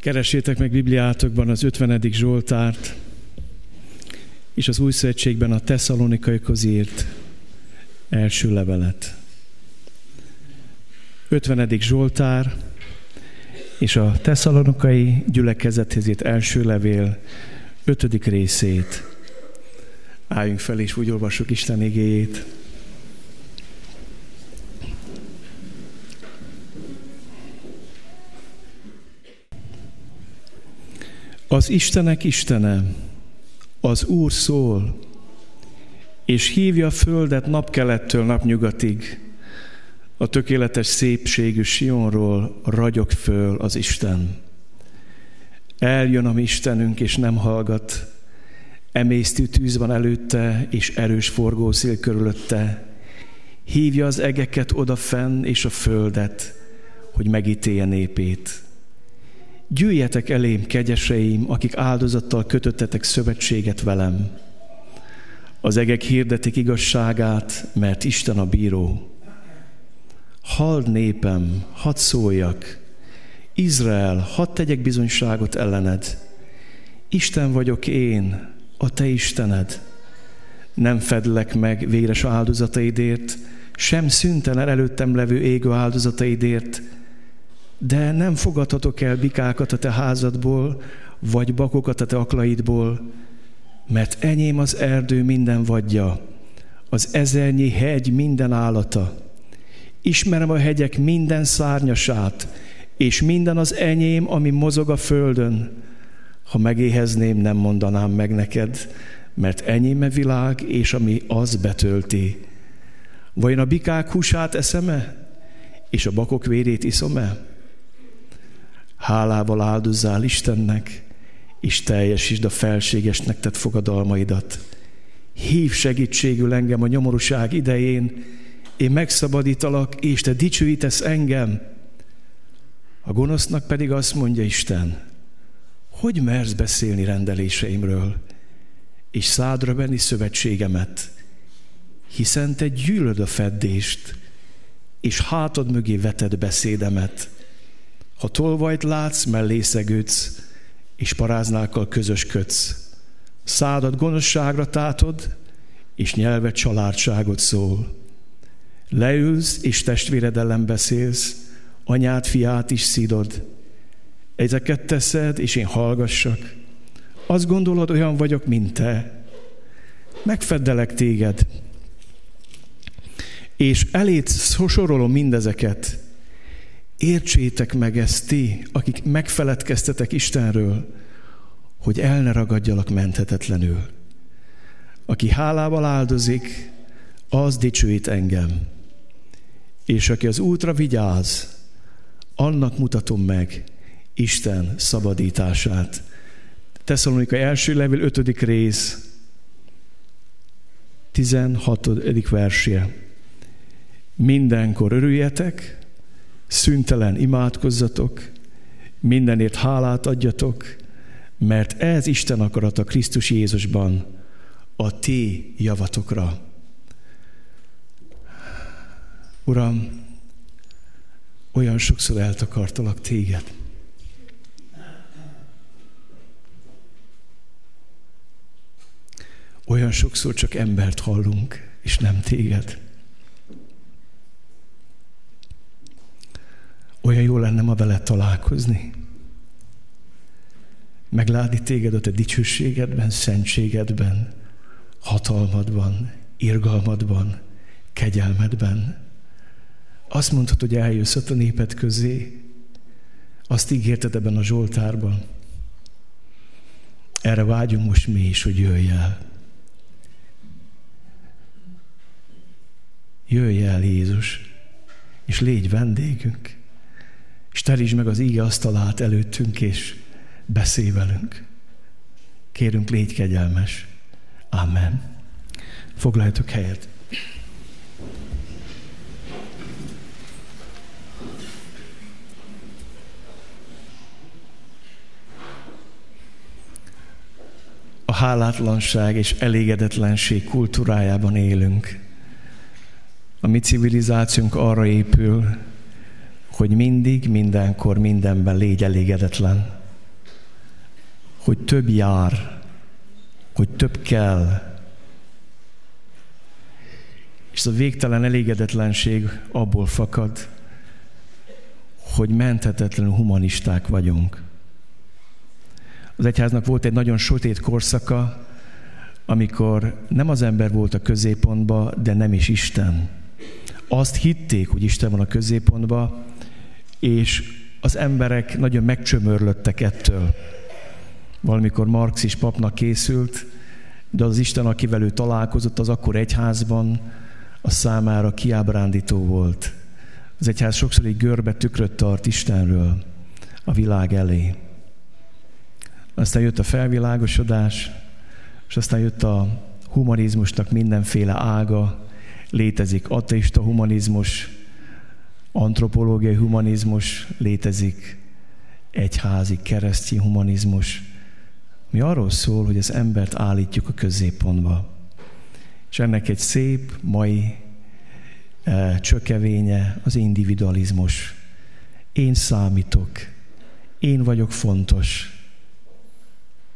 Keresétek meg Bibliátokban az 50. Zsoltárt, és az Új Szövetségben a Tesszalonikaikhoz írt első levelet. 50. Zsoltár, és a Tesszalonikai gyülekezethez írt első levél 5. részét. Álljunk fel, és úgy olvassuk Isten igéjét. Az Istenek Istene, az Úr szól, és hívja a földet napkelettől napnyugatig. A tökéletes szépségű Sionról ragyog föl az Isten. Eljön a mi Istenünk, és nem hallgat. Emésztő tűz van előtte, és erős forgószél körülötte. Hívja az egeket odafenn, és a földet, hogy megítélje népét Gyűjjetek elém, kegyeseim, akik áldozattal kötöttetek szövetséget velem. Az egek hirdetik igazságát, mert Isten a bíró. Hald népem, hadd szóljak, Izrael, hadd tegyek bizonyságot ellened. Isten vagyok én, a te Istened. Nem fedlek meg véres áldozataidért, sem szüntelen előttem levő égő áldozataidért, de nem fogadhatok el bikákat a te házadból, vagy bakokat a te aklaidból, mert enyém az erdő minden vadja, az ezernyi hegy minden állata. Ismerem a hegyek minden szárnyasát, és minden az enyém, ami mozog a földön. Ha megéhezném, nem mondanám meg neked, mert enyém a világ, és ami az betölti. Vajon a bikák húsát eszem-e, és a bakok vérét iszom-e? Hálával áldozzál Istennek, és teljesítsd a felségesnek tett fogadalmaidat. Hív segítségül engem a nyomorúság idején, én megszabadítalak, és te dicsőítesz engem. A gonosznak pedig azt mondja Isten, hogy mersz beszélni rendeléseimről, és szádra venni szövetségemet, hiszen te gyűlöd a feddést, és hátad mögé veted beszédemet. Ha tolvajt látsz, mellé szegődsz, és paráznákkal közösködsz. Szádat gonoszságra tátod, és nyelvet családságot szól. Leülsz, és testvéred ellen beszélsz, anyát, fiát is szidod. Ezeket teszed, és én hallgassak. Azt gondolod, olyan vagyok, mint te. Megfeddelek téged. És elét sorolom mindezeket, Értsétek meg ezt ti, akik megfeledkeztetek Istenről, hogy el ne ragadjalak menthetetlenül. Aki hálával áldozik, az dicsőít engem. És aki az útra vigyáz, annak mutatom meg Isten szabadítását. Tesszalonika első levél 5. rész, 16. versje. Mindenkor örüljetek, szüntelen imádkozzatok, mindenért hálát adjatok, mert ez Isten akarata Krisztus Jézusban a ti javatokra. Uram, olyan sokszor eltakartalak téged. Olyan sokszor csak embert hallunk, és nem téged. Olyan jó lenne ma veled találkozni. Meglátni téged a te dicsőségedben, szentségedben, hatalmadban, irgalmadban, kegyelmedben. Azt mondhatod, hogy eljössz a néped közé. Azt ígérted ebben a Zsoltárban. Erre vágyunk most mi is, hogy jöjj el. Jöjj el, Jézus, és légy vendégünk és terítsd meg az íge asztalát előttünk, és beszélj velünk. Kérünk, légy kegyelmes. Amen. Foglaljatok helyet. A hálátlanság és elégedetlenség kultúrájában élünk. A mi civilizációnk arra épül, hogy mindig, mindenkor, mindenben légy elégedetlen. hogy több jár, hogy több kell. És ez a végtelen elégedetlenség abból fakad, hogy menthetetlenül humanisták vagyunk. Az egyháznak volt egy nagyon sötét korszaka, amikor nem az ember volt a középpontba, de nem is Isten. Azt hitték, hogy Isten van a középpontba, és az emberek nagyon megcsömörlöttek ettől. Valamikor Marx is papnak készült, de az Isten, akivel ő találkozott, az akkor egyházban, a számára kiábrándító volt. Az egyház sokszor egy görbe tükröt tart Istenről a világ elé. Aztán jött a felvilágosodás, és aztán jött a humanizmusnak mindenféle ága, létezik ateista humanizmus, antropológiai humanizmus, létezik egyházi keresztény humanizmus, mi arról szól, hogy az embert állítjuk a középpontba. És ennek egy szép, mai e, csökevénye az individualizmus. Én számítok, én vagyok fontos.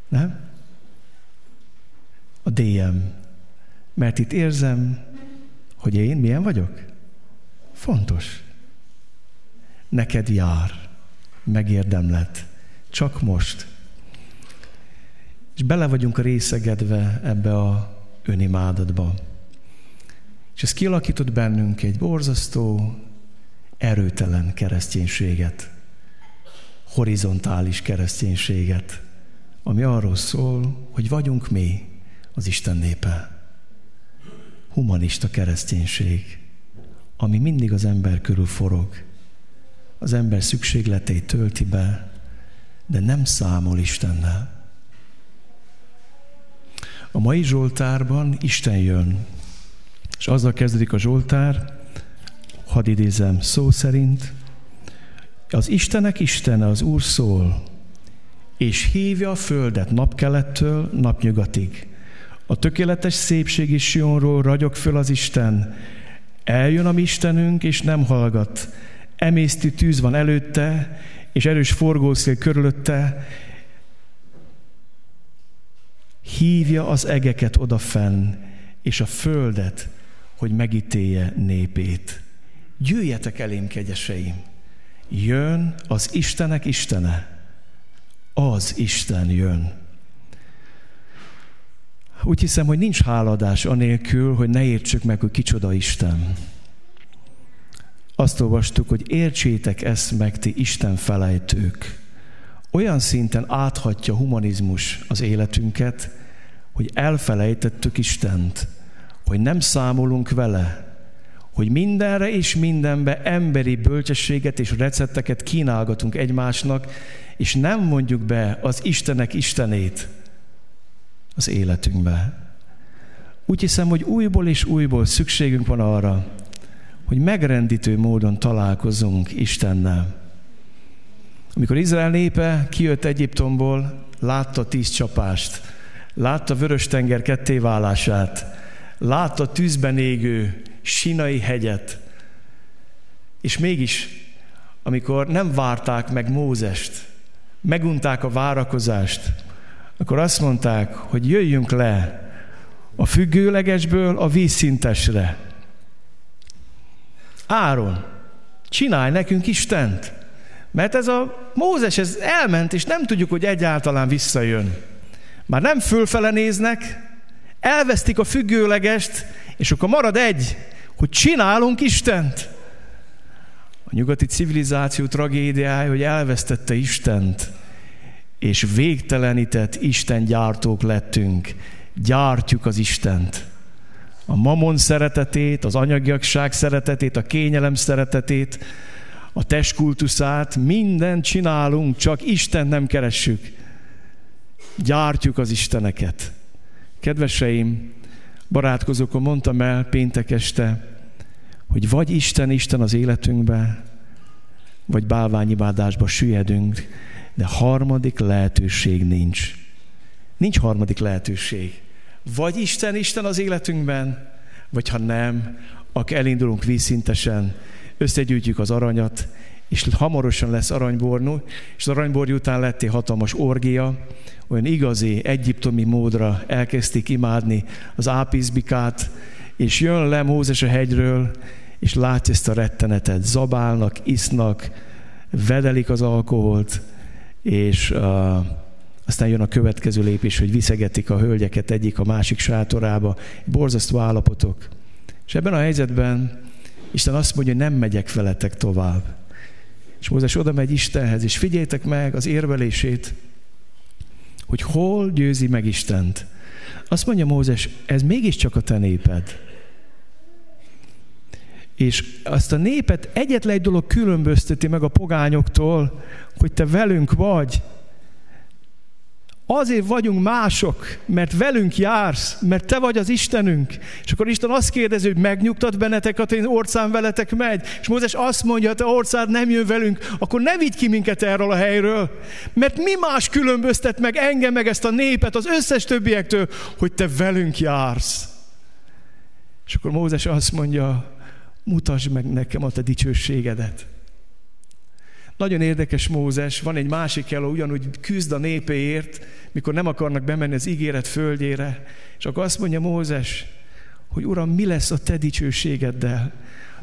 Nem? A DM. Mert itt érzem, hogy én milyen vagyok? Fontos. Neked jár, megérdemlet, csak most. És bele vagyunk részegedve ebbe a önimádatba. És ez kialakított bennünk egy borzasztó, erőtelen kereszténységet, horizontális kereszténységet, ami arról szól, hogy vagyunk mi az Isten népe. Humanista kereszténység, ami mindig az ember körül forog. Az ember szükségleteit tölti be, de nem számol Istennel. A mai Zsoltárban Isten jön, és azzal kezdődik a Zsoltár, hadd idézem szó szerint, az Istenek Istene, az Úr szól, és hívja a földet napkelettől napnyugatig. A tökéletes szépségi Sionról ragyog föl az Isten. Eljön a mi Istenünk, és nem hallgat. Emésztű tűz van előtte, és erős forgószél körülötte, hívja az egeket odafenn, és a földet, hogy megítélje népét. Jöjjetek elém, kegyeseim! Jön az Istenek Istene. Az Isten jön. Úgy hiszem, hogy nincs háladás anélkül, hogy ne értsük meg, hogy kicsoda Isten. Azt olvastuk, hogy értsétek ezt meg, ti Isten felejtők olyan szinten áthatja humanizmus az életünket, hogy elfelejtettük Istent, hogy nem számolunk vele, hogy mindenre és mindenbe emberi bölcsességet és recepteket kínálgatunk egymásnak, és nem mondjuk be az Istenek Istenét az életünkbe. Úgy hiszem, hogy újból és újból szükségünk van arra, hogy megrendítő módon találkozunk Istennel. Amikor Izrael népe kijött Egyiptomból, látta tíz csapást, látta Vörös-tenger kettéválását, látta tűzben égő Sinai hegyet, és mégis, amikor nem várták meg Mózest, megunták a várakozást, akkor azt mondták, hogy jöjjünk le a függőlegesből a vízszintesre. Áron, csinálj nekünk Istent! Mert ez a Mózes, ez elment, és nem tudjuk, hogy egyáltalán visszajön. Már nem fölfele néznek, elvesztik a függőlegest, és akkor marad egy, hogy csinálunk Istent. A nyugati civilizáció tragédiája, hogy elvesztette Istent, és végtelenített Isten gyártók lettünk. Gyártjuk az Istent. A mamon szeretetét, az anyagiakság szeretetét, a kényelem szeretetét, a testkultuszát, mindent csinálunk, csak Isten nem keressük. Gyártjuk az Isteneket. Kedveseim, barátkozókon mondtam el péntek este, hogy vagy Isten, Isten az életünkbe, vagy bálványimádásba süllyedünk, de harmadik lehetőség nincs. Nincs harmadik lehetőség. Vagy Isten, Isten az életünkben, vagy ha nem, akkor elindulunk vízszintesen, összegyűjtjük az aranyat, és hamarosan lesz aranybornú, és az aranyborjú után lett egy hatalmas orgia, olyan igazi egyiptomi módra elkezdték imádni az ápizbikát, és jön le Mózes a hegyről, és látja ezt a rettenetet. Zabálnak, isznak, vedelik az alkoholt, és uh, aztán jön a következő lépés, hogy viszegetik a hölgyeket egyik a másik sátorába. Borzasztó állapotok. És ebben a helyzetben Isten azt mondja, hogy nem megyek veletek tovább. És Mózes oda megy Istenhez, és figyeljétek meg az érvelését, hogy hol győzi meg Istent. Azt mondja Mózes, ez mégiscsak a te néped. És azt a népet egyetlen egy dolog különbözteti meg a pogányoktól, hogy te velünk vagy, Azért vagyunk mások, mert velünk jársz, mert te vagy az Istenünk. És akkor Isten azt kérdezi, hogy megnyugtat benneteket, én orszám veletek megy. És Mózes azt mondja, hogy te orszád nem jön velünk, akkor ne vigy ki minket erről a helyről. Mert mi más különböztet meg engem, meg ezt a népet, az összes többiektől, hogy te velünk jársz. És akkor Mózes azt mondja, mutasd meg nekem a te dicsőségedet. Nagyon érdekes Mózes, van egy másik elő, ugyanúgy küzd a népéért, mikor nem akarnak bemenni az ígéret földjére, és akkor azt mondja Mózes, hogy Uram, mi lesz a te dicsőségeddel?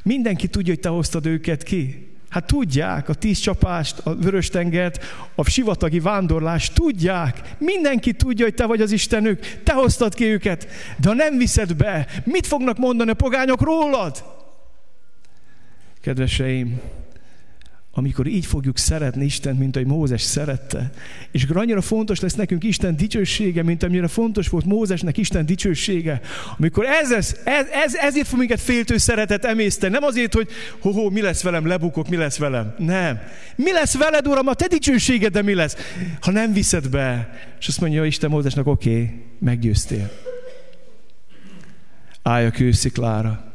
Mindenki tudja, hogy te hoztad őket ki. Hát tudják a tíz csapást, a vörös tengert, a sivatagi vándorlást, tudják. Mindenki tudja, hogy te vagy az Istenük, te hoztad ki őket. De ha nem viszed be, mit fognak mondani a pogányok rólad? Kedveseim, amikor így fogjuk szeretni Istent, mint ahogy Mózes szerette. És akkor annyira fontos lesz nekünk Isten dicsősége, mint amire fontos volt Mózesnek Isten dicsősége. Amikor ez, ez, ez, ezért fog minket féltő szeretet emészteni. Nem azért, hogy ho, ho, mi lesz velem, lebukok, mi lesz velem. Nem. Mi lesz veled, Uram, a te dicsőséged, de mi lesz? Ha nem viszed be. És azt mondja Isten Mózesnek, oké, okay, meggyőztél. Állj a kősziklára.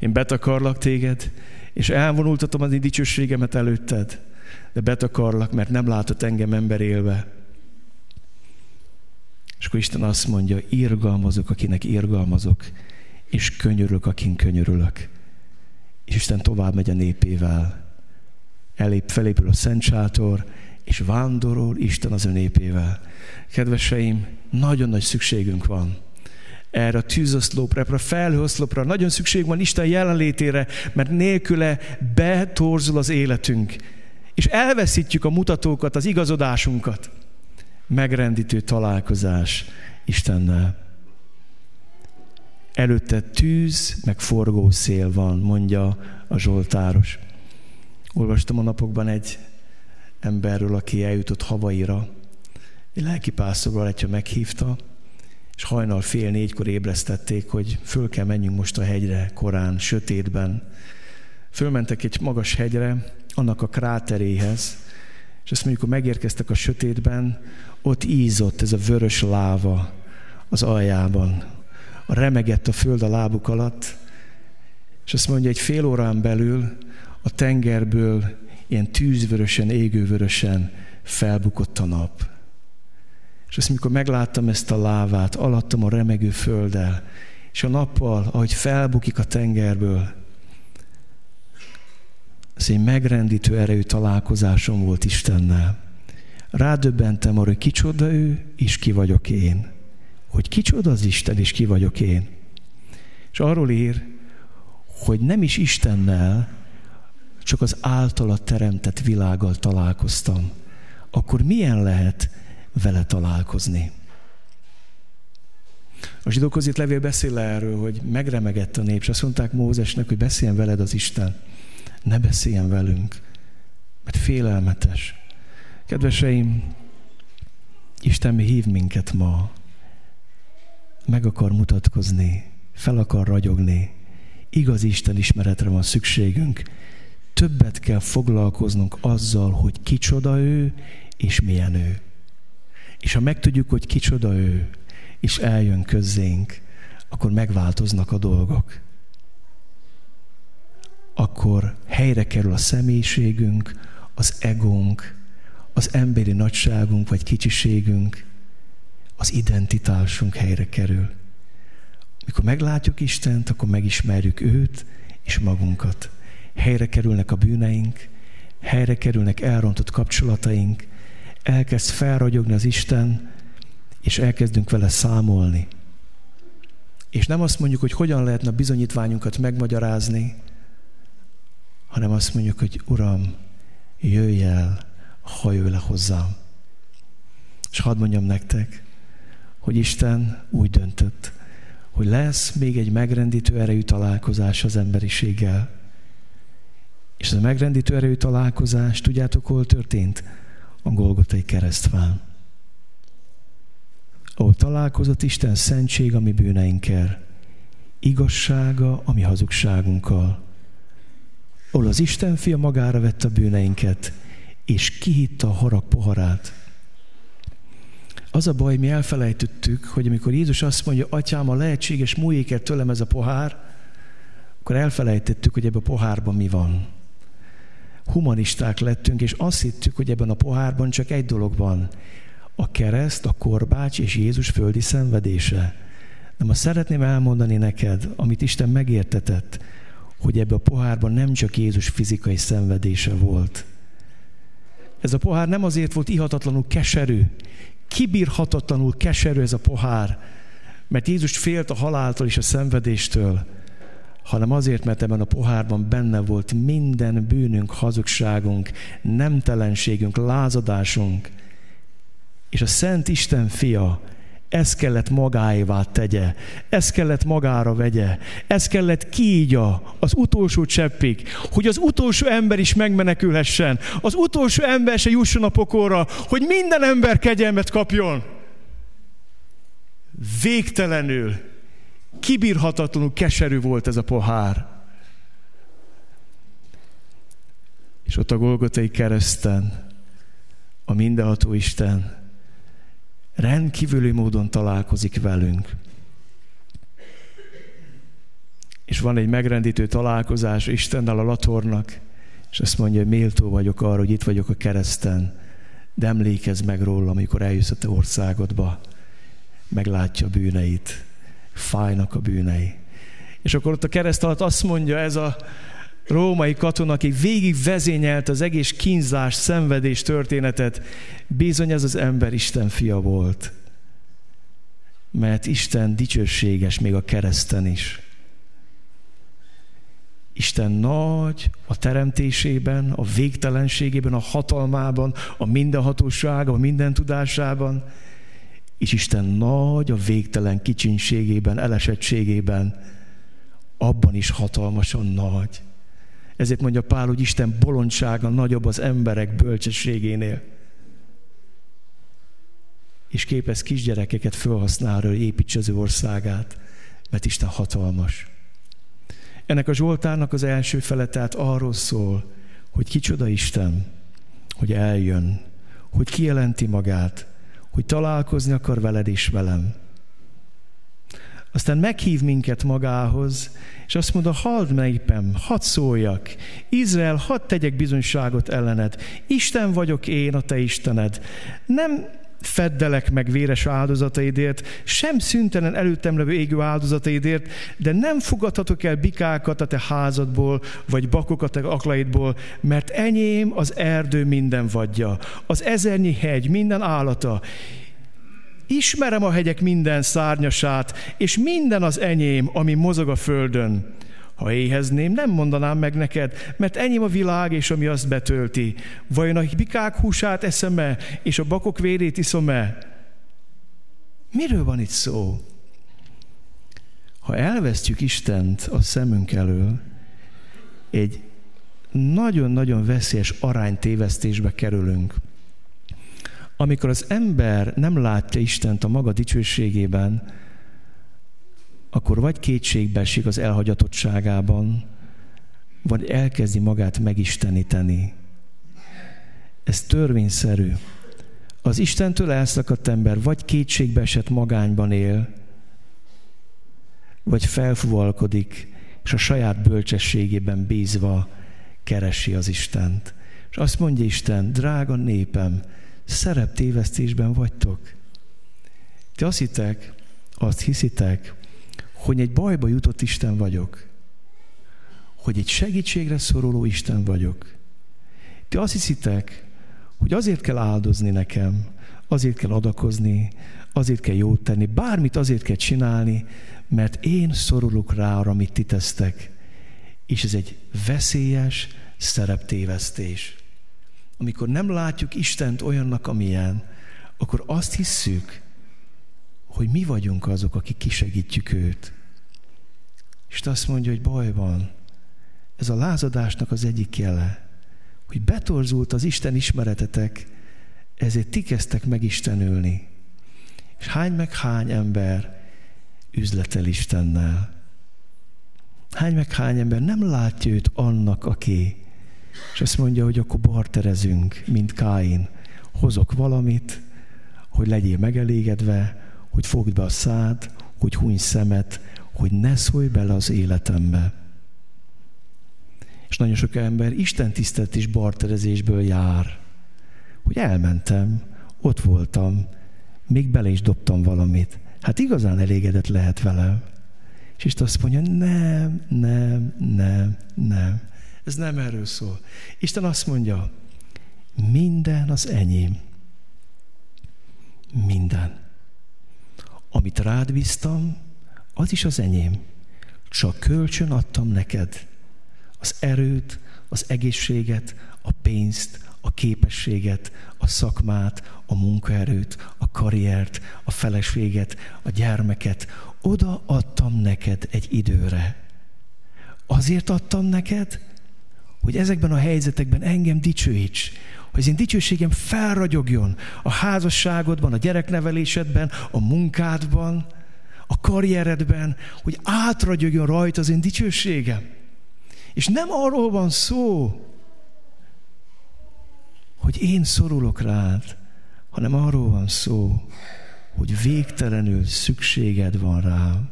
Én betakarlak téged, és elvonultatom az én dicsőségemet előtted, de betakarlak, mert nem látott engem ember élve. És akkor Isten azt mondja, irgalmazok, akinek irgalmazok, és könyörülök, akin könyörülök. És Isten tovább megy a népével. Elép, felépül a Szent Sátor, és vándorol Isten az ő népével. Kedveseim, nagyon nagy szükségünk van erre a tűzoszlopra, erre a felhőoszlopra. Nagyon szükség van Isten jelenlétére, mert nélküle betorzul az életünk. És elveszítjük a mutatókat, az igazodásunkat. Megrendítő találkozás Istennel. Előtte tűz, meg forgó szél van, mondja a Zsoltáros. Olvastam a napokban egy emberről, aki eljutott Havaira. Egy lelkipásztor meghívta, és hajnal fél négykor ébresztették, hogy föl kell menjünk most a hegyre korán, sötétben. Fölmentek egy magas hegyre, annak a kráteréhez, és azt mondjuk, hogy megérkeztek a sötétben, ott ízott ez a vörös láva az aljában. A remegett a föld a lábuk alatt, és azt mondja, egy fél órán belül a tengerből ilyen tűzvörösen, égővörösen felbukott a nap. És azt, mikor megláttam ezt a lávát, alattam a remegő földdel, és a nappal, ahogy felbukik a tengerből, ez egy megrendítő erejű találkozásom volt Istennel. Rádöbbentem arra, hogy kicsoda ő, és ki vagyok én. Hogy kicsoda az Isten, és ki vagyok én. És arról ír, hogy nem is Istennel, csak az általa teremtett világgal találkoztam. Akkor milyen lehet vele találkozni. A zsidók itt levél beszél le erről, hogy megremegett a nép, és azt mondták Mózesnek, hogy beszéljen veled az Isten. Ne beszéljen velünk, mert félelmetes. Kedveseim, Isten mi hív minket ma. Meg akar mutatkozni, fel akar ragyogni. Igaz Isten ismeretre van szükségünk. Többet kell foglalkoznunk azzal, hogy kicsoda ő, és milyen ő. És ha megtudjuk, hogy kicsoda ő, és eljön közzénk, akkor megváltoznak a dolgok. Akkor helyre kerül a személyiségünk, az egónk, az emberi nagyságunk vagy kicsiségünk, az identitásunk helyre kerül. Mikor meglátjuk Istent, akkor megismerjük őt és magunkat. Helyre kerülnek a bűneink, helyre kerülnek elrontott kapcsolataink, elkezd felragyogni az Isten, és elkezdünk vele számolni. És nem azt mondjuk, hogy hogyan lehetne a bizonyítványunkat megmagyarázni, hanem azt mondjuk, hogy Uram, jöjj el, hajolj le hozzám. És hadd mondjam nektek, hogy Isten úgy döntött, hogy lesz még egy megrendítő erejű találkozás az emberiséggel. És ez a megrendítő erejű találkozás, tudjátok, hol történt? A Golgotai keresztfán. Ahol találkozott Isten szentség a mi bűneinkkel, igazsága a mi hazugságunkkal. Ahol az Isten fia magára vette a bűneinket, és kihitta a harag poharát. Az a baj, mi elfelejtettük, hogy amikor Jézus azt mondja, atyám, a lehetséges múljék el tőlem ez a pohár, akkor elfelejtettük, hogy ebben a pohárban mi van. Humanisták lettünk, és azt hittük, hogy ebben a pohárban csak egy dolog van. A kereszt, a korbács és Jézus földi szenvedése. De ma szeretném elmondani neked, amit Isten megértetett, hogy ebbe a pohárban nem csak Jézus fizikai szenvedése volt. Ez a pohár nem azért volt ihatatlanul keserű, kibírhatatlanul keserű ez a pohár, mert Jézus félt a haláltól és a szenvedéstől, hanem azért, mert ebben a pohárban benne volt minden bűnünk, hazugságunk, nemtelenségünk, lázadásunk. És a Szent Isten fia ez kellett magáévá tegye, ez kellett magára vegye, ez kellett kígya az utolsó cseppig, hogy az utolsó ember is megmenekülhessen, az utolsó ember se jusson a pokorra, hogy minden ember kegyelmet kapjon. Végtelenül, kibírhatatlanul keserű volt ez a pohár. És ott a Golgotai kereszten a mindenható Isten rendkívüli módon találkozik velünk. És van egy megrendítő találkozás Istennel a latornak, és azt mondja, hogy méltó vagyok arra, hogy itt vagyok a kereszten, de emlékezz meg róla, amikor eljössz a te országodba, meglátja a bűneit, fájnak a bűnei. És akkor ott a kereszt alatt azt mondja ez a római katona, aki végig vezényelt az egész kínzás, szenvedés történetet, bizony ez az ember Isten fia volt. Mert Isten dicsőséges még a kereszten is. Isten nagy a teremtésében, a végtelenségében, a hatalmában, a mindenhatóságban, a minden tudásában, és Isten nagy a végtelen kicsinségében, elesettségében, abban is hatalmasan nagy. Ezért mondja Pál, hogy Isten bolondsága nagyobb az emberek bölcsességénél. És képez kisgyerekeket felhasználni, hogy építse az ő országát, mert Isten hatalmas. Ennek a Zsoltárnak az első fele tehát arról szól, hogy kicsoda Isten, hogy eljön, hogy kijelenti magát, hogy találkozni akar veled és velem. Aztán meghív minket magához, és azt mondja, halld népem, hadd szóljak. Izrael, hadd tegyek bizonyságot ellened. Isten vagyok én, a te Istened. Nem feddelek meg véres áldozataidért, sem szüntelen előttem levő égő áldozataidért, de nem fogadhatok el bikákat a te házadból, vagy bakokat a te aklaidból, mert enyém az erdő minden vadja, az ezernyi hegy, minden állata, Ismerem a hegyek minden szárnyasát, és minden az enyém, ami mozog a földön. Ha éhezném, nem mondanám meg neked, mert enyém a világ, és ami azt betölti. Vajon a bikák húsát eszem-e, és a bakok vérét iszom-e? Miről van itt szó? Ha elvesztjük Istent a szemünk elől, egy nagyon-nagyon veszélyes aránytévesztésbe kerülünk amikor az ember nem látja Istent a maga dicsőségében, akkor vagy kétségbe esik az elhagyatottságában, vagy elkezdi magát megisteníteni. Ez törvényszerű. Az Istentől elszakadt ember vagy kétségbe esett magányban él, vagy felfuvalkodik, és a saját bölcsességében bízva keresi az Istent. És azt mondja Isten, drága népem, szereptévesztésben vagytok. Ti azt hittek, azt hiszitek, hogy egy bajba jutott Isten vagyok. Hogy egy segítségre szoruló Isten vagyok. Ti azt hiszitek, hogy azért kell áldozni nekem, azért kell adakozni, azért kell jót tenni, bármit azért kell csinálni, mert én szorulok rá arra, amit ti tesztek. És ez egy veszélyes szereptévesztés. Amikor nem látjuk Istent olyannak, amilyen, akkor azt hisszük, hogy mi vagyunk azok, akik kisegítjük őt. És azt mondja, hogy baj van. Ez a lázadásnak az egyik jele, hogy betorzult az Isten ismeretetek, ezért ti kezdtek meg Istenülni. És hány meg hány ember üzletel Istennel. Hány meg hány ember nem látja őt annak, aki. És azt mondja, hogy akkor barterezünk, mint Káin. Hozok valamit, hogy legyél megelégedve, hogy fogd be a szád, hogy huny szemet, hogy ne szólj bele az életembe. És nagyon sok ember Isten tisztelt és barterezésből jár. Hogy elmentem, ott voltam, még bele is dobtam valamit. Hát igazán elégedett lehet velem. És Isten azt mondja, nem, nem, nem, nem. Ez nem erről szól. Isten azt mondja, minden az enyém. Minden. Amit rád bíztam, az is az enyém. Csak kölcsön adtam neked az erőt, az egészséget, a pénzt, a képességet, a szakmát, a munkaerőt, a karriert, a feleséget, a gyermeket. Oda adtam neked egy időre. Azért adtam neked, hogy ezekben a helyzetekben engem dicsőíts, az én dicsőségem felragyogjon a házasságodban, a gyereknevelésedben, a munkádban, a karrieredben, hogy átragyogjon rajta az én dicsőségem. És nem arról van szó, hogy én szorulok rád, hanem arról van szó, hogy végtelenül szükséged van rám.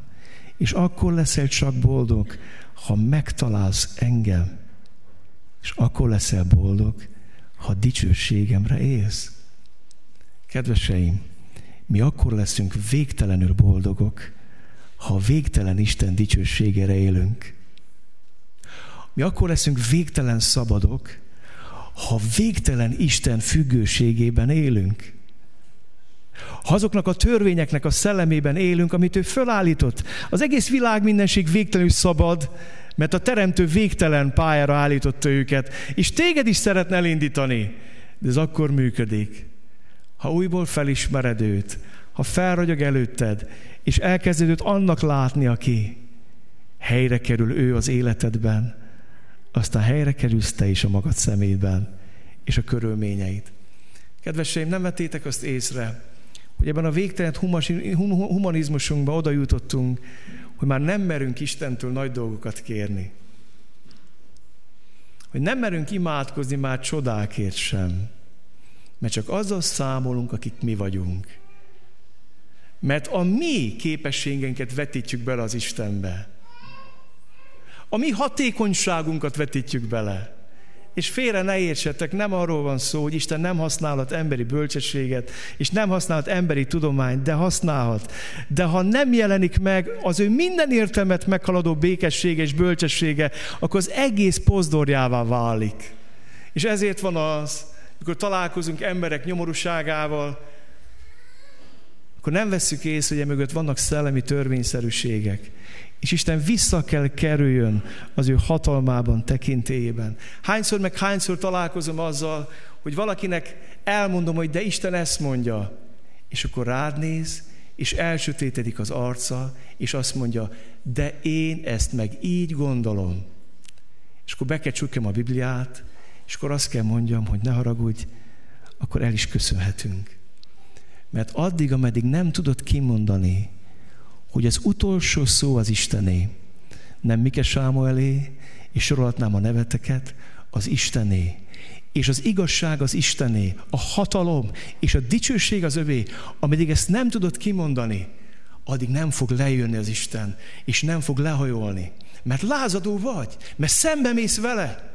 És akkor leszel csak boldog, ha megtalálsz engem. És akkor leszel boldog, ha dicsőségemre élsz. Kedveseim, mi akkor leszünk végtelenül boldogok, ha végtelen Isten dicsőségére élünk. Mi akkor leszünk végtelen szabadok, ha végtelen Isten függőségében élünk. Ha azoknak a törvényeknek a szellemében élünk, amit ő fölállított, az egész világ mindenség végtelenül szabad, mert a Teremtő végtelen pályára állította őket, és téged is szeretne elindítani. De ez akkor működik, ha újból felismered őt, ha felragyog előtted, és elkezded őt annak látni, aki helyre kerül ő az életedben, aztán helyre kerülsz te is a magad szemétben, és a körülményeit. Kedveseim, nem vettétek azt észre, hogy ebben a végtelen humanizmusunkban oda jutottunk, hogy már nem merünk Istentől nagy dolgokat kérni. Hogy nem merünk imádkozni már csodákért sem. Mert csak azzal számolunk, akik mi vagyunk. Mert a mi képességeinket vetítjük bele az Istenbe. A mi hatékonyságunkat vetítjük bele. És félre ne értsetek, nem arról van szó, hogy Isten nem használhat emberi bölcsességet, és nem használhat emberi tudományt, de használhat. De ha nem jelenik meg az ő minden értelmet meghaladó békessége és bölcsessége, akkor az egész pozdorjává válik. És ezért van az, amikor találkozunk emberek nyomorúságával, akkor nem vesszük észre, hogy mögött vannak szellemi törvényszerűségek. És Isten vissza kell kerüljön az ő hatalmában, tekintélyében. Hányszor meg hányszor találkozom azzal, hogy valakinek elmondom, hogy de Isten ezt mondja, és akkor rád néz, és elsötétedik az arca, és azt mondja, de én ezt meg így gondolom. És akkor be kell csukjam a Bibliát, és akkor azt kell mondjam, hogy ne haragudj, akkor el is köszönhetünk. Mert addig, ameddig nem tudod kimondani, hogy az utolsó szó az Istené, nem Mike Sámuelé, és sorolhatnám a neveteket, az Istené. És az igazság az Istené, a hatalom és a dicsőség az övé, ameddig ezt nem tudod kimondani, addig nem fog lejönni az Isten, és nem fog lehajolni. Mert lázadó vagy, mert szembe mész vele.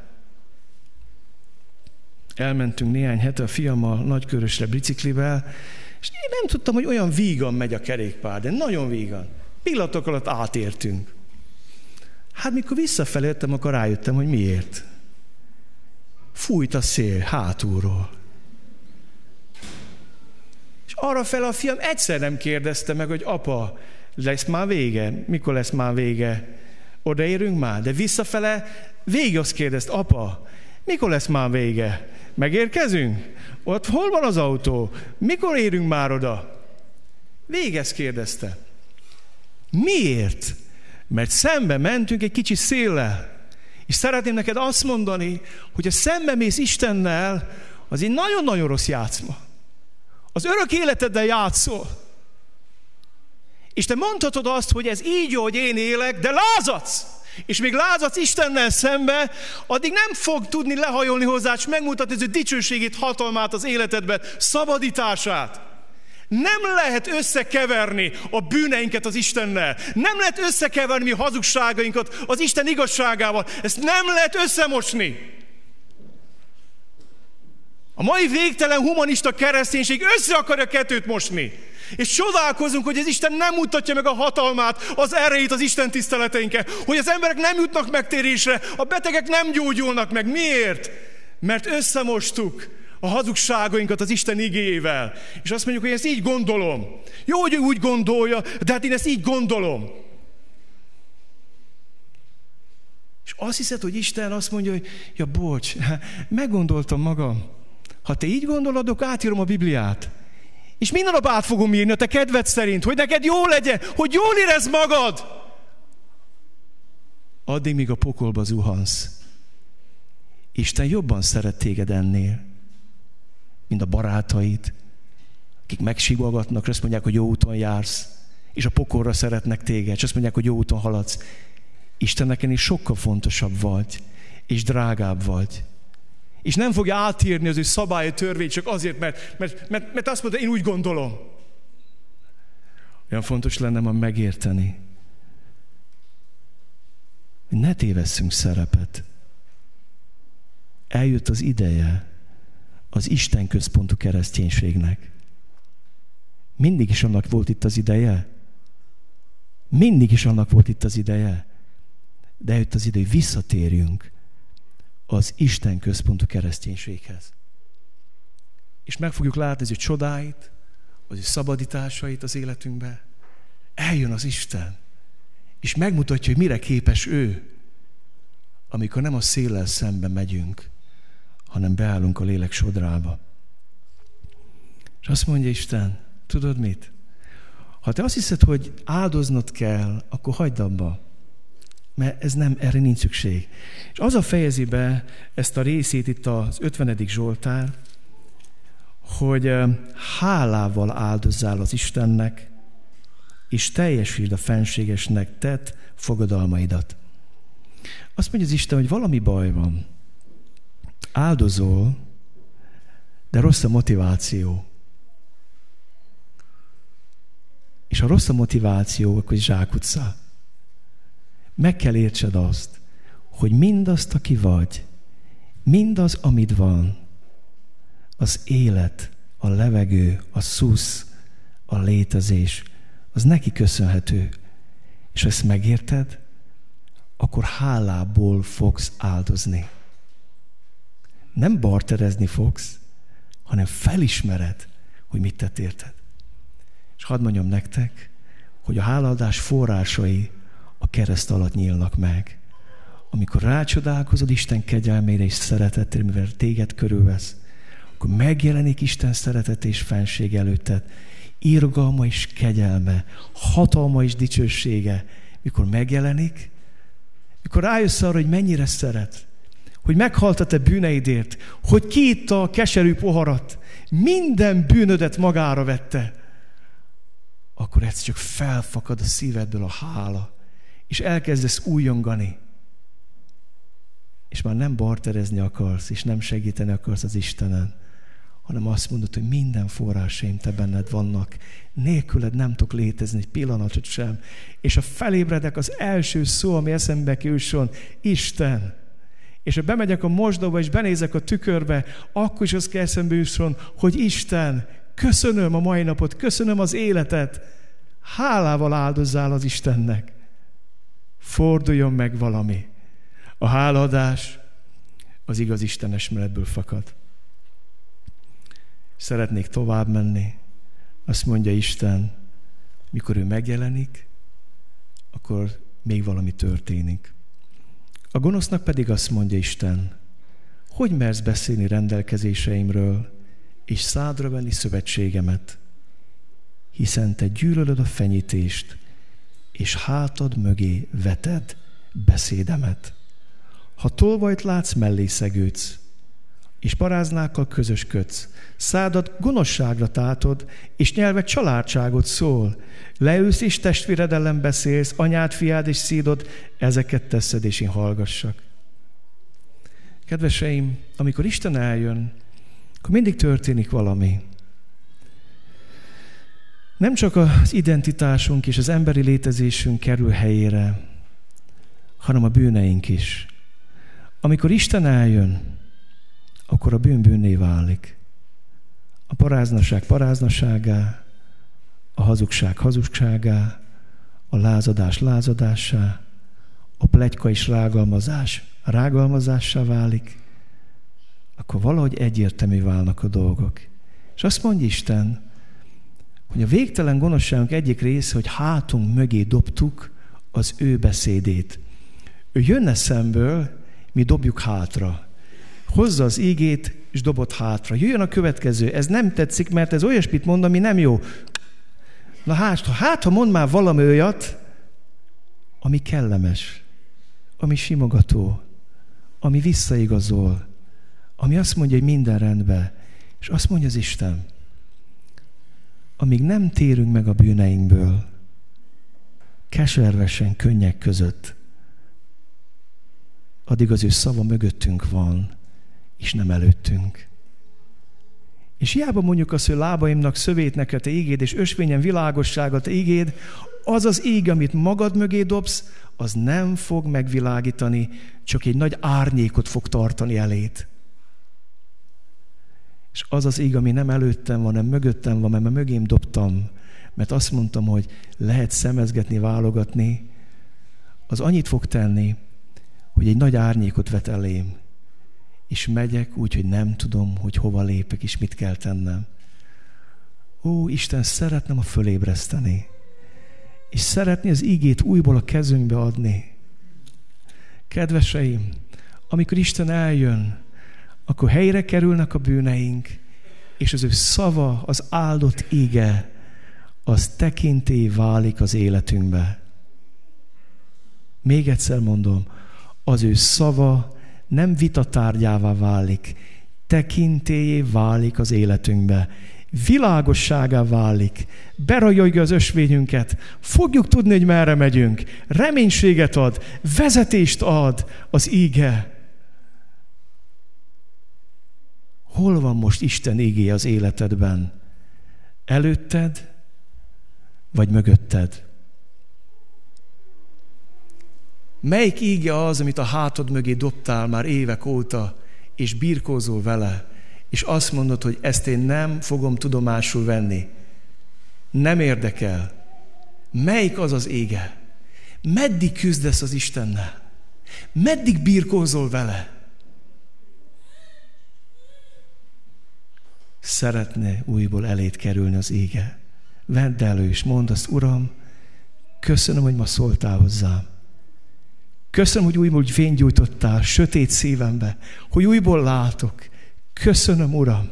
Elmentünk néhány hete a fiammal nagykörösre biciklivel, és én nem tudtam, hogy olyan vígan megy a kerékpár, de nagyon vígan. Pillanatok alatt átértünk. Hát mikor visszafelé jöttem, akkor rájöttem, hogy miért. fújt a szél hátulról. És arra fel a fiam egyszer nem kérdezte meg, hogy apa, lesz már vége? Mikor lesz már vége? Odaérünk már? De visszafele végig azt kérdezt, apa, mikor lesz már vége? Megérkezünk? Ott hol van az autó? Mikor érünk már oda? Végez kérdezte. Miért? Mert szembe mentünk egy kicsi széllel. És szeretném neked azt mondani, hogy a szembe mész Istennel, az egy nagyon-nagyon rossz játszma. Az örök életeddel játszol. És te mondhatod azt, hogy ez így jó, hogy én élek, de lázadsz. És még lázadsz Istennel szembe, addig nem fog tudni lehajolni hozzá, és megmutatni az ő dicsőségét, hatalmát az életedben, szabadítását. Nem lehet összekeverni a bűneinket az Istennel. Nem lehet összekeverni a hazugságainkat az Isten igazságával. Ezt nem lehet összemosni. A mai végtelen humanista kereszténység össze akarja kettőt mosni. És csodálkozunk, hogy az Isten nem mutatja meg a hatalmát, az erejét az Isten tiszteleteinke, hogy az emberek nem jutnak megtérésre, a betegek nem gyógyulnak meg. Miért? Mert összemostuk a hazugságainkat az Isten igével. És azt mondjuk, hogy ezt így gondolom. Jó, hogy ő úgy gondolja, de hát én ezt így gondolom. És azt hiszed, hogy Isten azt mondja, hogy ja, bocs, meggondoltam magam. Ha te így gondolod, akkor átírom a Bibliát. És minden nap át fogom írni a te kedved szerint, hogy neked jó legyen, hogy jól érezd magad. Addig, míg a pokolba zuhansz. Isten jobban szeret téged ennél, mint a barátaid, akik megsigogatnak, és azt mondják, hogy jó úton jársz, és a pokolra szeretnek téged, és azt mondják, hogy jó úton haladsz. Istennek is sokkal fontosabb vagy, és drágább vagy. És nem fogja átírni az ő szabályi törvényt csak azért, mert, mert, mert, mert azt mondta, én úgy gondolom. Olyan fontos lenne ma megérteni, hogy ne tévesszünk szerepet. Eljött az ideje az Isten központú kereszténységnek. Mindig is annak volt itt az ideje. Mindig is annak volt itt az ideje. De eljött az idő, hogy visszatérjünk az Isten központú kereszténységhez. És meg fogjuk látni az ő csodáit, az ő szabadításait az életünkbe. Eljön az Isten, és megmutatja, hogy mire képes ő, amikor nem a széllel szemben megyünk, hanem beállunk a lélek sodrába. És azt mondja Isten, tudod mit? Ha te azt hiszed, hogy áldoznod kell, akkor hagyd abba mert ez nem, erre nincs szükség. És az a fejezi be ezt a részét itt az 50. Zsoltár, hogy hálával áldozzál az Istennek, és teljesítsd a fenségesnek tett fogadalmaidat. Azt mondja az Isten, hogy valami baj van. Áldozol, de rossz a motiváció. És ha rossz a motiváció, akkor zsákutca. Meg kell értsed azt, hogy mindazt, aki vagy, mindaz, amit van, az élet, a levegő, a szusz, a létezés, az neki köszönhető. És ha ezt megérted, akkor hálából fogsz áldozni. Nem barterezni fogsz, hanem felismered, hogy mit tett érted. És hadd mondjam nektek, hogy a hálaadás forrásai kereszt alatt nyílnak meg. Amikor rácsodálkozod Isten kegyelmére és szeretetére, mivel téged körülvesz, akkor megjelenik Isten szeretet és fenség előtted, irgalma és kegyelme, hatalma és dicsősége, mikor megjelenik, mikor rájössz arra, hogy mennyire szeret, hogy meghalt a te bűneidért, hogy kiitta a keserű poharat, minden bűnödet magára vette, akkor ez csak felfakad a szívedből a hála és elkezdesz újongani, és már nem barterezni akarsz, és nem segíteni akarsz az Istenen, hanem azt mondod, hogy minden forrásaim te benned vannak, nélküled nem tudok létezni egy pillanatot sem. És ha felébredek, az első szó, ami eszembe jusson, Isten. És ha bemegyek a mosdóba, és benézek a tükörbe, akkor is az kell eszembe jusson, hogy Isten, köszönöm a mai napot, köszönöm az életet, hálával áldozzál az Istennek forduljon meg valami. A háladás az igaz Isten esmeretből fakad. Szeretnék tovább menni. Azt mondja Isten, mikor ő megjelenik, akkor még valami történik. A gonosznak pedig azt mondja Isten, hogy mersz beszélni rendelkezéseimről, és szádra venni szövetségemet, hiszen te gyűlölöd a fenyítést, és hátad mögé veted beszédemet. Ha tolvajt látsz, mellé szegődsz, és paráznákkal közösködsz, szádat gonoszságra tátod, és nyelve családságot szól. Leülsz és testvéred ellen beszélsz, anyád, fiád és szídod, ezeket teszed, és én hallgassak. Kedveseim, amikor Isten eljön, akkor mindig történik valami. Nem csak az identitásunk és az emberi létezésünk kerül helyére, hanem a bűneink is. Amikor Isten eljön, akkor a bűn bűnné válik. A paráznaság paráznaságá, a hazugság hazugságá, a lázadás lázadássá, a plegyka és rágalmazás rágalmazássá válik, akkor valahogy egyértelmű válnak a dolgok. És azt mondja Isten, hogy a végtelen gonoszságunk egyik része, hogy hátunk mögé dobtuk az ő beszédét. Ő jönne szemből, mi dobjuk hátra. Hozza az ígét, és dobott hátra. Jöjjön a következő. Ez nem tetszik, mert ez olyasmit mond, ami nem jó. Na hát, hát, ha mond már valami olyat, ami kellemes, ami simogató, ami visszaigazol, ami azt mondja, hogy minden rendben. És azt mondja az Isten, amíg nem térünk meg a bűneinkből, keservesen, könnyek között, addig az ő szava mögöttünk van, és nem előttünk. És hiába mondjuk azt, hogy lábaimnak szövét neked te ígéd, és ösvényen világosságot ígéd, az az ég, amit magad mögé dobsz, az nem fog megvilágítani, csak egy nagy árnyékot fog tartani elét. És az az ég, ami nem előttem van, nem mögöttem van, mert mögém dobtam, mert azt mondtam, hogy lehet szemezgetni, válogatni, az annyit fog tenni, hogy egy nagy árnyékot vet elém, és megyek úgy, hogy nem tudom, hogy hova lépek, és mit kell tennem. Ó, Isten, szeretném a fölébreszteni, és szeretni az ígét újból a kezünkbe adni. Kedveseim, amikor Isten eljön, akkor helyre kerülnek a bűneink, és az ő szava, az áldott íge, az tekinté válik az életünkbe. Még egyszer mondom, az ő szava nem vitatárgyává válik, tekintélyé válik az életünkbe. Világosságá válik, berajolja az ösvényünket, fogjuk tudni, hogy merre megyünk, reménységet ad, vezetést ad az íge. Hol van most Isten ígé az életedben? Előtted, vagy mögötted? Melyik íge az, amit a hátad mögé dobtál már évek óta, és birkózol vele, és azt mondod, hogy ezt én nem fogom tudomásul venni. Nem érdekel. Melyik az az ége? Meddig küzdesz az Istennel? Meddig birkózol vele? Szeretne újból elét kerülni az ége. Vedd elő, és mondd azt, Uram, köszönöm, hogy ma szóltál hozzám. Köszönöm, hogy újból fénygyújtottál sötét szívembe, hogy újból látok. Köszönöm, Uram.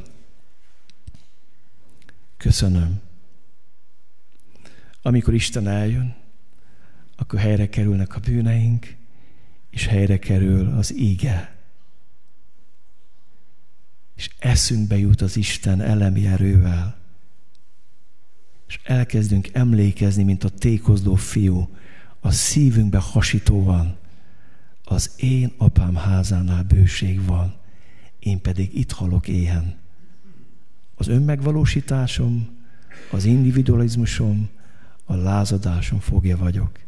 Köszönöm. Amikor Isten eljön, akkor helyre kerülnek a bűneink, és helyre kerül az íge. És eszünkbe jut az Isten elemi erővel. És elkezdünk emlékezni, mint a tékozló fiú, a szívünkbe hasítóan, az én apám házánál bőség van, én pedig itt halok éhen. Az önmegvalósításom, az individualizmusom, a lázadásom fogja vagyok.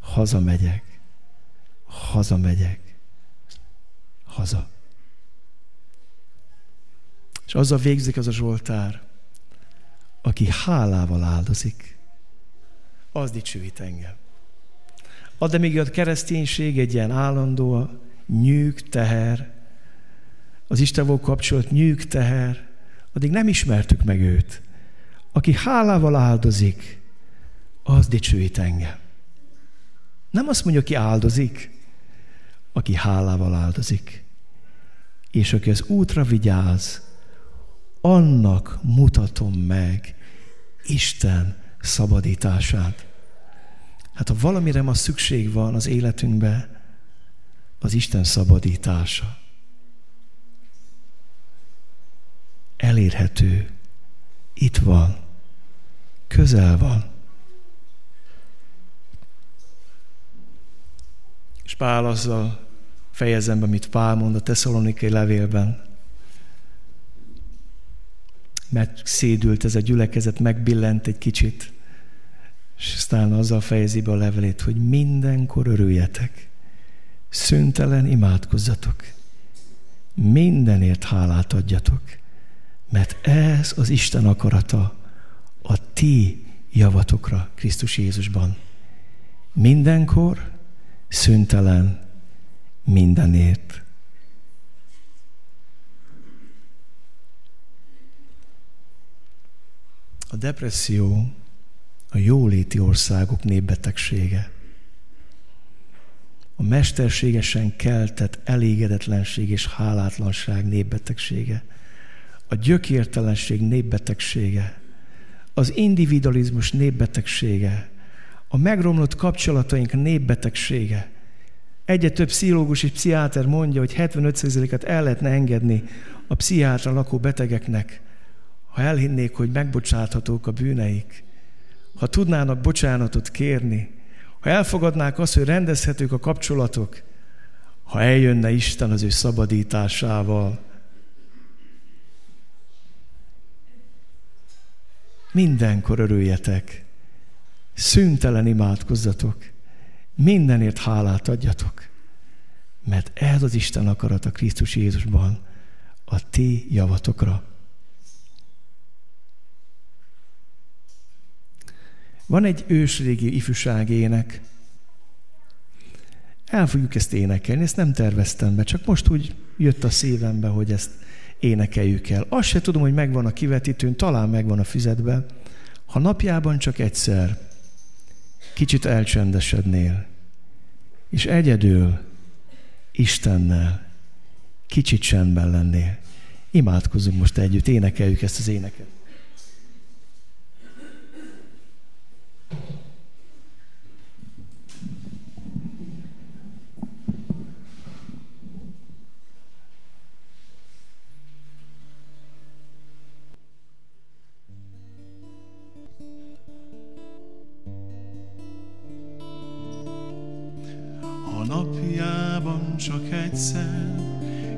Hazamegyek. Hazamegyek. Haza. És azzal végzik az a Zsoltár, aki hálával áldozik, az dicsőít engem. A de még a kereszténység egy ilyen állandó nyűg, teher, az Istenval kapcsolat nyűg teher, addig nem ismertük meg őt. Aki hálával áldozik, az dicsőít engem. Nem azt mondja, aki áldozik, aki hálával áldozik. És aki az útra vigyáz, annak mutatom meg Isten szabadítását. Hát ha valamire ma szükség van az életünkben, az Isten szabadítása. Elérhető. Itt van. Közel van. És Pál azzal fejezem be, amit Pál mond a tesszalonikai levélben. Mert szédült ez a gyülekezet, megbillent egy kicsit. És aztán azzal fejezi be a levelét, hogy mindenkor örüljetek. Szüntelen imádkozzatok. Mindenért hálát adjatok. Mert ez az Isten akarata a ti javatokra Krisztus Jézusban. Mindenkor, szüntelen, mindenért. A depresszió a jóléti országok népbetegsége. A mesterségesen keltett elégedetlenség és hálátlanság népbetegsége. A gyökértelenség népbetegsége. Az individualizmus népbetegsége. A megromlott kapcsolataink népbetegsége. Egyre több pszichológus és pszichiáter mondja, hogy 75%-et el lehetne engedni a pszichiátra lakó betegeknek, ha elhinnék, hogy megbocsáthatók a bűneik ha tudnának bocsánatot kérni, ha elfogadnák azt, hogy rendezhetők a kapcsolatok, ha eljönne Isten az ő szabadításával. Mindenkor örüljetek, szüntelen imádkozzatok, mindenért hálát adjatok, mert ez az Isten akarat a Krisztus Jézusban a ti javatokra. Van egy ősrégi ifjúságének. El fogjuk ezt énekelni, ezt nem terveztem be, csak most úgy jött a szívembe, hogy ezt énekeljük el. Azt se tudom, hogy megvan a kivetítőn, talán megvan a füzetben. Ha napjában csak egyszer kicsit elcsendesednél, és egyedül Istennel kicsit csendben lennél, imádkozunk most együtt, énekeljük ezt az éneket. Egyszer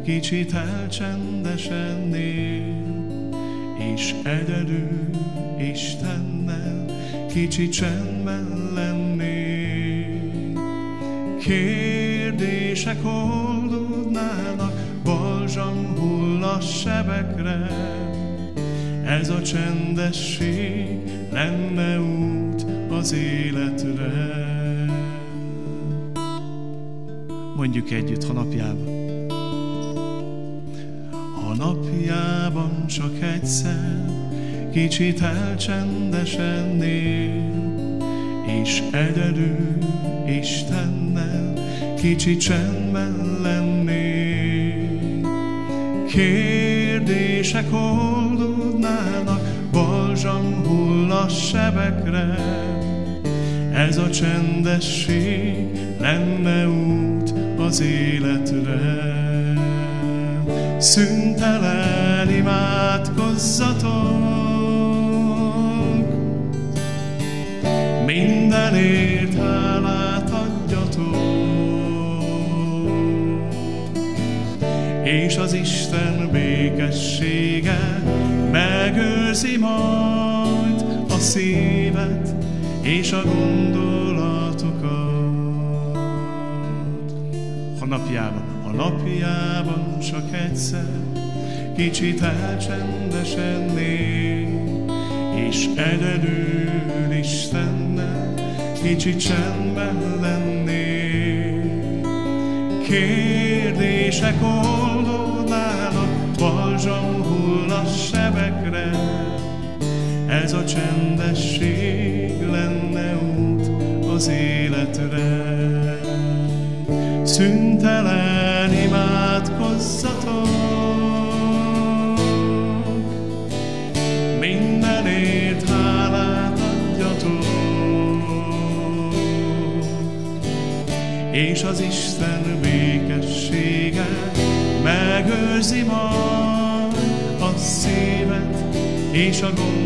kicsit elcsendesednél, és egyedül Istennel kicsit csendben lennél. Kérdések oldódnának, balzsam hull a sebekre, ez a csendesség lenne út az életre mondjuk együtt, ha napjában. Ha napjában csak egyszer kicsit elcsendesednél, és egyedül Istennel kicsit csendben lennél. Kérdések oldódnának, balzsam hull a sebekre, ez a csendesség lenne út az életre. Szüntelen imádkozzatok, mindenért hálát adjatok, és az Isten békessége megőrzi majd a szívet és a gondolatokat napjában, a napjában csak egyszer, kicsit elcsendesedni és egyedül Istennel kicsit csendben lenni. Kérdések oldódnának, balzsam hull a sebekre, ez a csendesség. Szüntelen imádkozzatok, mindenért hálát adjatok, és az Isten békessége megőrzi majd a szívet és a gondolatokat